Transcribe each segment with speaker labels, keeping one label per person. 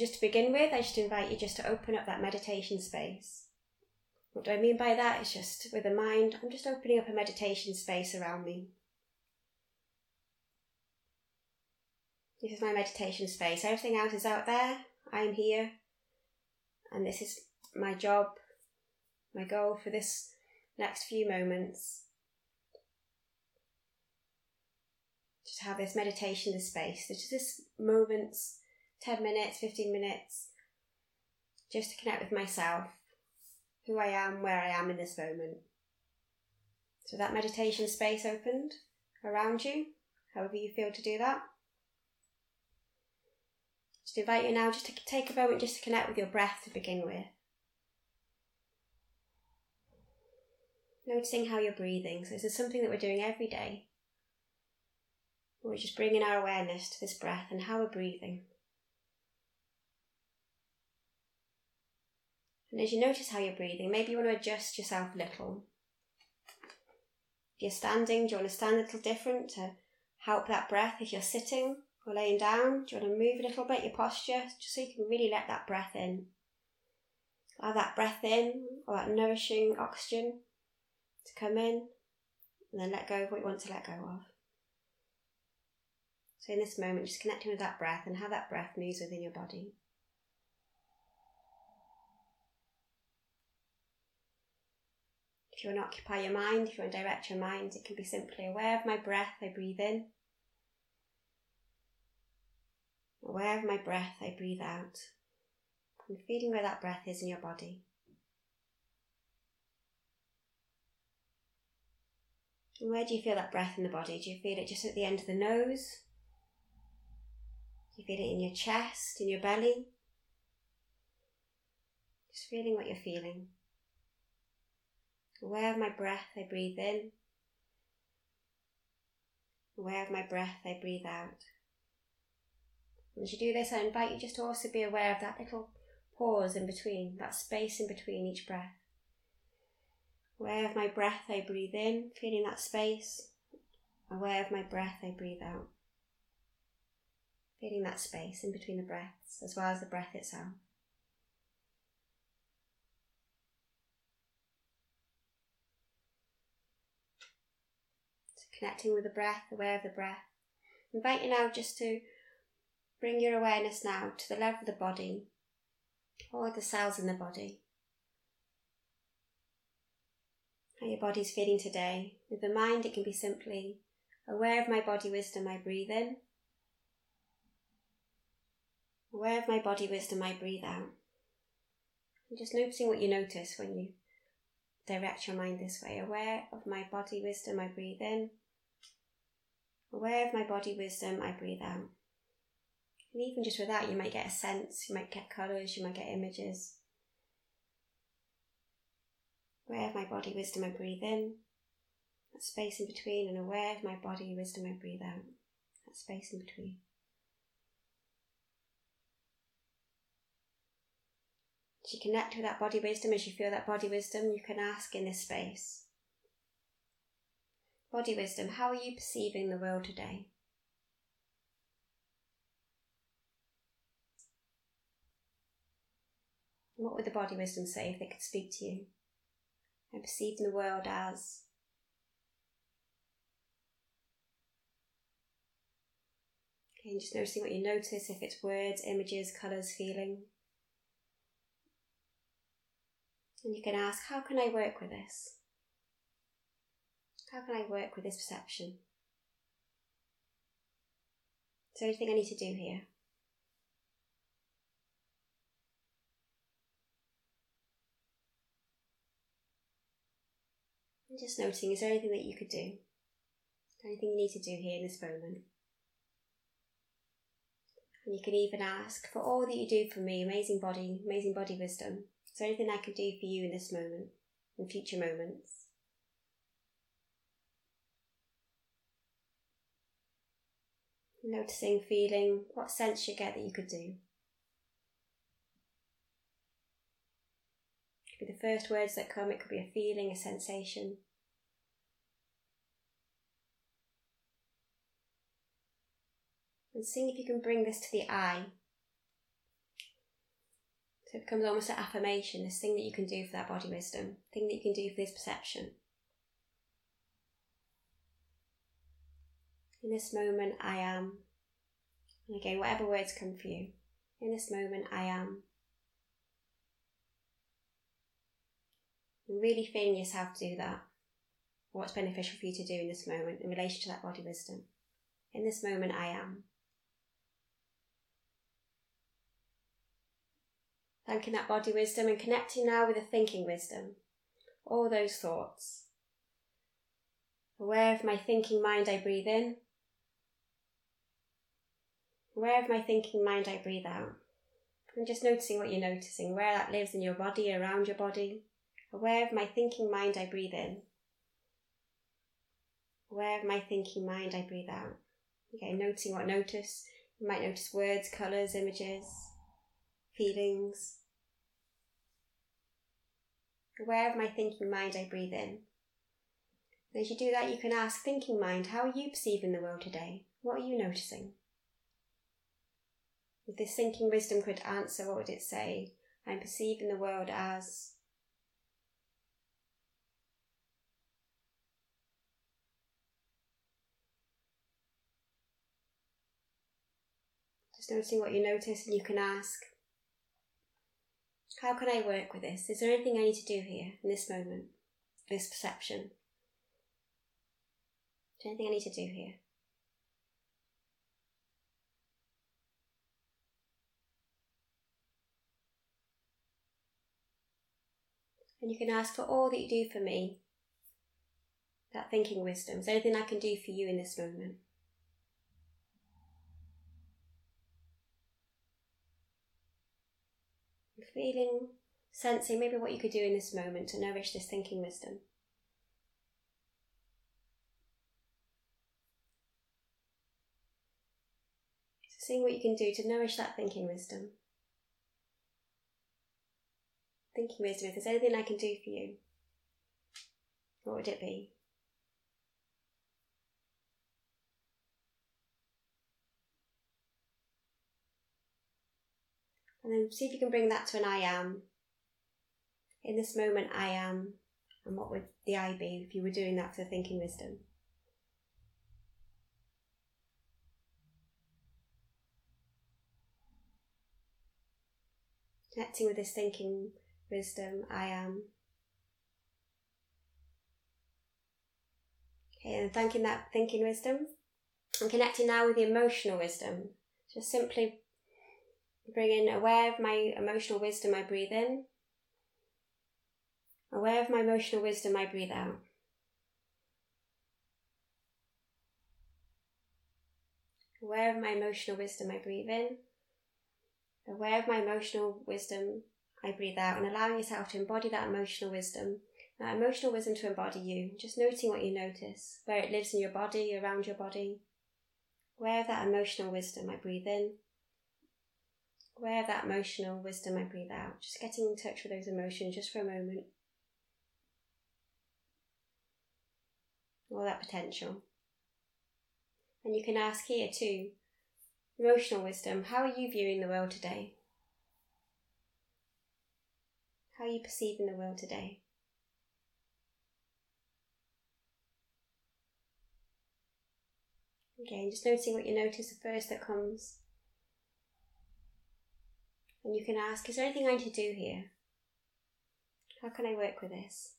Speaker 1: Just to begin with, I just invite you just to open up that meditation space. What do I mean by that? It's just with the mind, I'm just opening up a meditation space around me. This is my meditation space. Everything else is out there. I am here. And this is my job, my goal for this next few moments. Just have this meditation, this space. Just this moments 10 minutes, 15 minutes, just to connect with myself, who I am, where I am in this moment. So that meditation space opened around you, however you feel to do that. Just invite you now just to take a moment just to connect with your breath to begin with. Noticing how you're breathing. So this is something that we're doing every day. We're just bringing our awareness to this breath and how we're breathing. And as you notice how you're breathing, maybe you want to adjust yourself a little. If you're standing, do you want to stand a little different to help that breath? If you're sitting or laying down, do you want to move a little bit your posture just so you can really let that breath in? Allow that breath in or that nourishing oxygen to come in and then let go of what you want to let go of. So, in this moment, just connecting with that breath and how that breath moves within your body. If you want to occupy your mind, if you want to direct your mind, it can be simply aware of my breath, I breathe in. Aware of my breath, I breathe out. And feeling where that breath is in your body. And where do you feel that breath in the body? Do you feel it just at the end of the nose? Do you feel it in your chest, in your belly? Just feeling what you're feeling. Aware of my breath, I breathe in. Aware of my breath, I breathe out. And as you do this, I invite you just to also be aware of that little pause in between, that space in between each breath. Aware of my breath, I breathe in, feeling that space. Aware of my breath, I breathe out. Feeling that space in between the breaths, as well as the breath itself. Connecting with the breath, aware of the breath. Invite you now just to bring your awareness now to the level of the body, or the cells in the body. How your body's feeling today. With the mind, it can be simply aware of my body wisdom, I breathe in. Aware of my body wisdom, I breathe out. And just noticing what you notice when you direct your mind this way. Aware of my body wisdom, I breathe in. Aware of my body wisdom, I breathe out. And even just with that, you might get a sense, you might get colours, you might get images. Aware of my body wisdom, I breathe in. That space in between, and aware of my body wisdom, I breathe out. That space in between. As you connect with that body wisdom, as you feel that body wisdom, you can ask in this space Body wisdom, how are you perceiving the world today? What would the body wisdom say if they could speak to you? I'm perceiving the world as. Okay, just noticing what you notice, if it's words, images, colours, feeling. And you can ask, how can I work with this? How can I work with this perception? Is there anything I need to do here? And just noting, is there anything that you could do? Anything you need to do here in this moment? And you can even ask for all that you do for me, amazing body, amazing body wisdom. Is there anything I can do for you in this moment, in future moments? Noticing, feeling what sense you get that you could do. It could be the first words that come, it could be a feeling, a sensation. And seeing if you can bring this to the eye. So it becomes almost an affirmation, this thing that you can do for that body wisdom, thing that you can do for this perception. In this moment, I am. And again, whatever words come for you. In this moment, I am. And really feeling yourself do that. What's beneficial for you to do in this moment in relation to that body wisdom. In this moment, I am. Thanking that body wisdom and connecting now with the thinking wisdom. All those thoughts. Aware of my thinking mind, I breathe in. Aware of my thinking mind, I breathe out. And just noticing what you're noticing, where that lives in your body, around your body. Aware of my thinking mind, I breathe in. Aware of my thinking mind, I breathe out. Okay, noticing what notice. You might notice words, colours, images, feelings. Aware of my thinking mind, I breathe in. And as you do that, you can ask thinking mind, how are you perceiving the world today? What are you noticing? If this thinking wisdom could answer, what would it say? I'm perceiving the world as. Just noticing what you notice, and you can ask, How can I work with this? Is there anything I need to do here in this moment, this perception? Is there anything I need to do here? And you can ask for all that you do for me. That thinking wisdom. Is there anything I can do for you in this moment? feeling, sensing maybe what you could do in this moment to nourish this thinking wisdom. So seeing what you can do to nourish that thinking wisdom. Thinking wisdom, if there's anything I can do for you, what would it be? And then see if you can bring that to an I am. In this moment, I am. And what would the I be if you were doing that for thinking wisdom? Connecting with this thinking wisdom, I am. Okay, and thanking that thinking wisdom. And connecting now with the emotional wisdom. Just simply bringing aware of my emotional wisdom, I breathe in. Aware of my emotional wisdom, I breathe out. Aware of my emotional wisdom, I breathe in. Aware of my emotional wisdom, I breathe out, and allowing yourself to embody that emotional wisdom, that emotional wisdom to embody you. Just noting what you notice, where it lives in your body, around your body. Of that emotional wisdom, I breathe in of that emotional wisdom I breathe out, just getting in touch with those emotions just for a moment. All that potential. And you can ask here too emotional wisdom, how are you viewing the world today? How you perceiving the world today? Again, just noticing what you notice the first that comes. And you can ask, is there anything I need to do here? How can I work with this?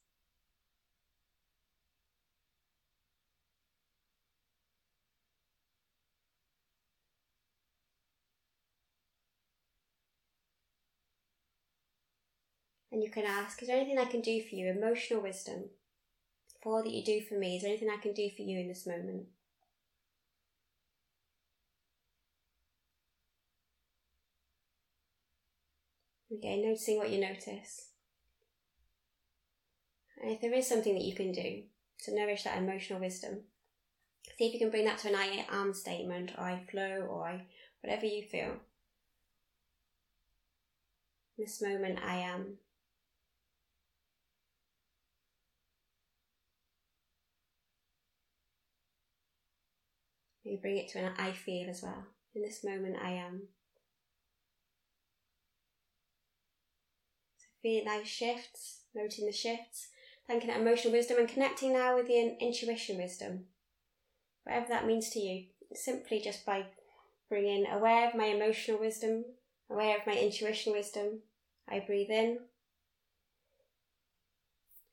Speaker 1: And you can ask, is there anything I can do for you? Emotional wisdom. For all that you do for me, is there anything I can do for you in this moment? Again, noticing what you notice. And if there is something that you can do to nourish that emotional wisdom, see if you can bring that to an I am statement, or I flow, or I, whatever you feel. In this moment, I am. You bring it to an I feel as well. In this moment, I am. feeling those shifts, noting the shifts, thanking that emotional wisdom and connecting now with the intuition wisdom. Whatever that means to you, simply just by bringing aware of my emotional wisdom, aware of my intuition wisdom, I breathe in.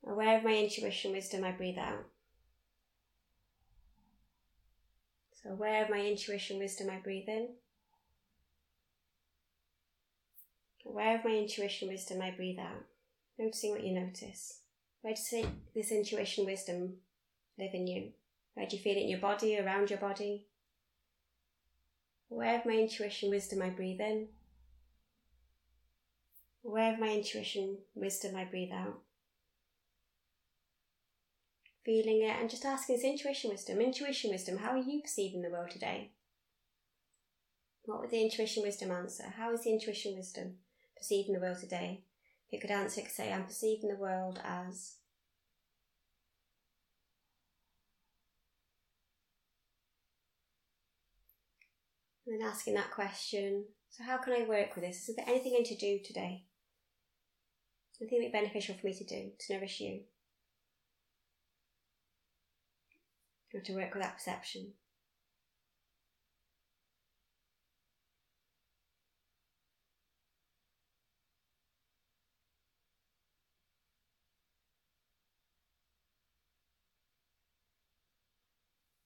Speaker 1: Aware of my intuition wisdom, I breathe out. So, aware of my intuition wisdom, I breathe in. Aware of my intuition wisdom, I breathe out. Noticing what you notice. Where does this intuition wisdom live in you? Where do you feel it in your body, around your body? Aware of my intuition wisdom, I breathe in. Aware of my intuition wisdom, I breathe out. Feeling it and just asking this intuition wisdom, intuition wisdom, how are you perceiving the world today? What would the intuition wisdom answer? How is the intuition wisdom perceiving the world today? If it could answer, it could say, I'm perceiving the world as And then asking that question so, how can I work with this? Is there anything I need to do today? Anything that beneficial for me to do to nourish you? Or to work with that perception?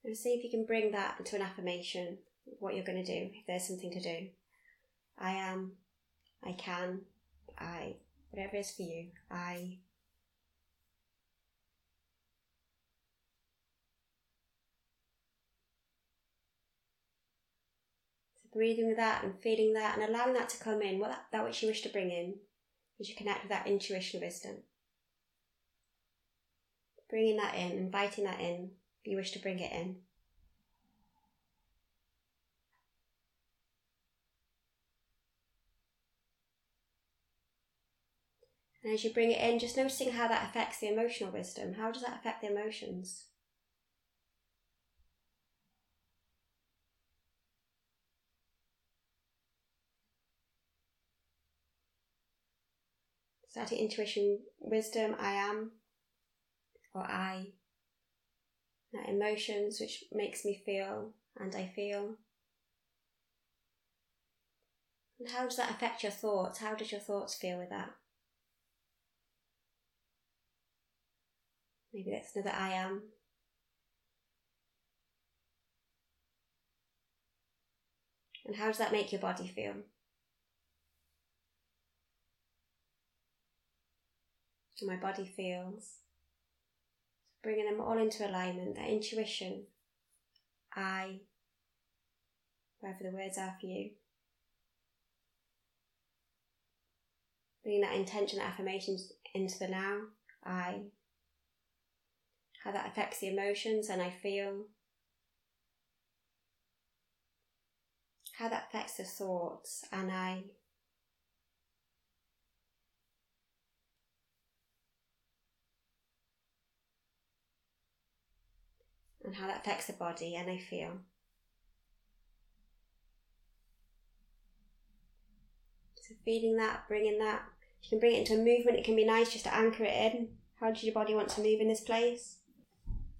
Speaker 1: And see if you can bring that into an affirmation what you're going to do, if there's something to do. I am, I can, I, whatever it is for you, I. breathing with that and feeling that and allowing that to come in, what that, that which you wish to bring in, as you connect with that intuition wisdom. Bringing that in, inviting that in, if you wish to bring it in. And as you bring it in, just noticing how that affects the emotional wisdom. How does that affect the emotions? That intuition, wisdom, I am, or I. That emotions which makes me feel and I feel. And how does that affect your thoughts? How does your thoughts feel with that? Maybe that's another I am. And how does that make your body feel? My body feels. Bringing them all into alignment, that intuition, I, wherever the words are for you. Bringing that intention, affirmations into the now, I how that affects the emotions and I feel how that affects the thoughts and I and how that affects the body and I feel. So feeling that, bringing that, you can bring it into a movement. It can be nice just to anchor it in. How does your body want to move in this place?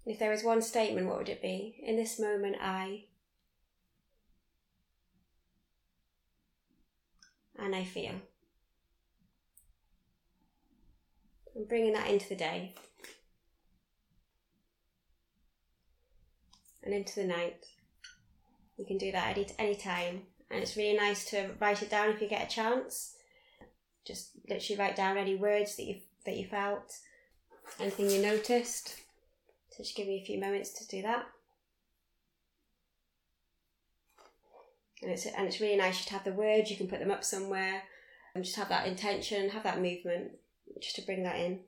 Speaker 1: And If there was one statement, what would it be? In this moment, I. And I feel. And bringing that into the day. And into the night. You can do that at any, time. And it's really nice to write it down if you get a chance. Just literally write down any words that you that you felt, anything you noticed. So just give me a few moments to do that. And it's and it's really nice to have the words. You can put them up somewhere, and just have that intention, have that movement, just to bring that in.